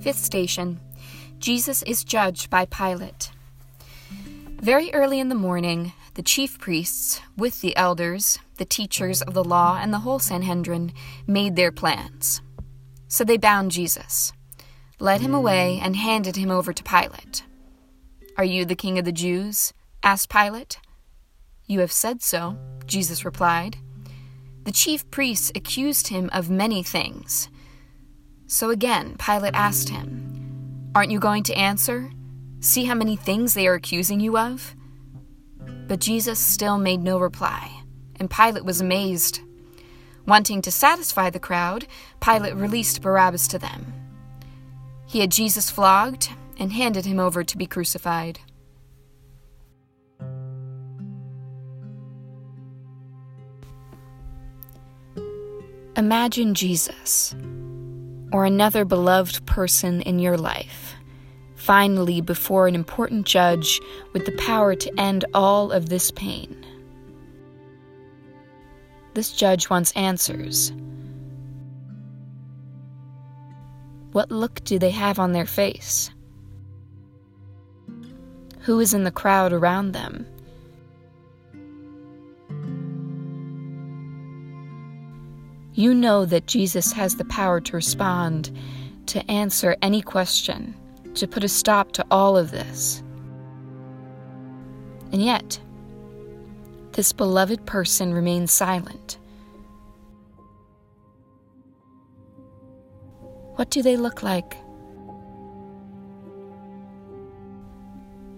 Fifth station Jesus is judged by Pilate. Very early in the morning, the chief priests, with the elders, the teachers of the law, and the whole Sanhedrin, made their plans. So they bound Jesus, led him away, and handed him over to Pilate. Are you the king of the Jews? asked Pilate. You have said so, Jesus replied. The chief priests accused him of many things. So again, Pilate asked him, Aren't you going to answer? See how many things they are accusing you of? But Jesus still made no reply, and Pilate was amazed. Wanting to satisfy the crowd, Pilate released Barabbas to them. He had Jesus flogged and handed him over to be crucified. Imagine Jesus, or another beloved person in your life, finally before an important judge with the power to end all of this pain. This judge wants answers. What look do they have on their face? Who is in the crowd around them? You know that Jesus has the power to respond, to answer any question, to put a stop to all of this. And yet, this beloved person remains silent. What do they look like?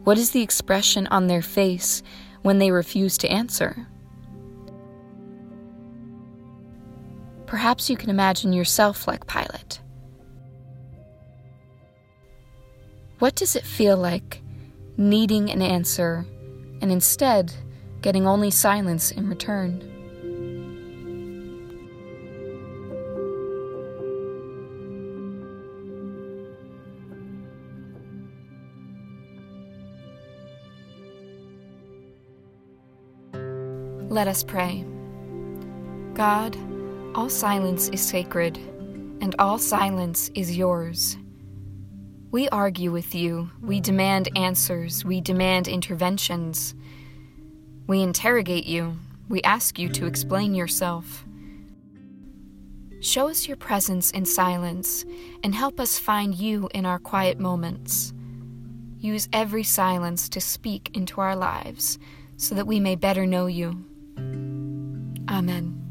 What is the expression on their face when they refuse to answer? Perhaps you can imagine yourself like Pilate. What does it feel like needing an answer and instead getting only silence in return? Let us pray. God, all silence is sacred, and all silence is yours. We argue with you, we demand answers, we demand interventions. We interrogate you, we ask you to explain yourself. Show us your presence in silence and help us find you in our quiet moments. Use every silence to speak into our lives so that we may better know you. Amen.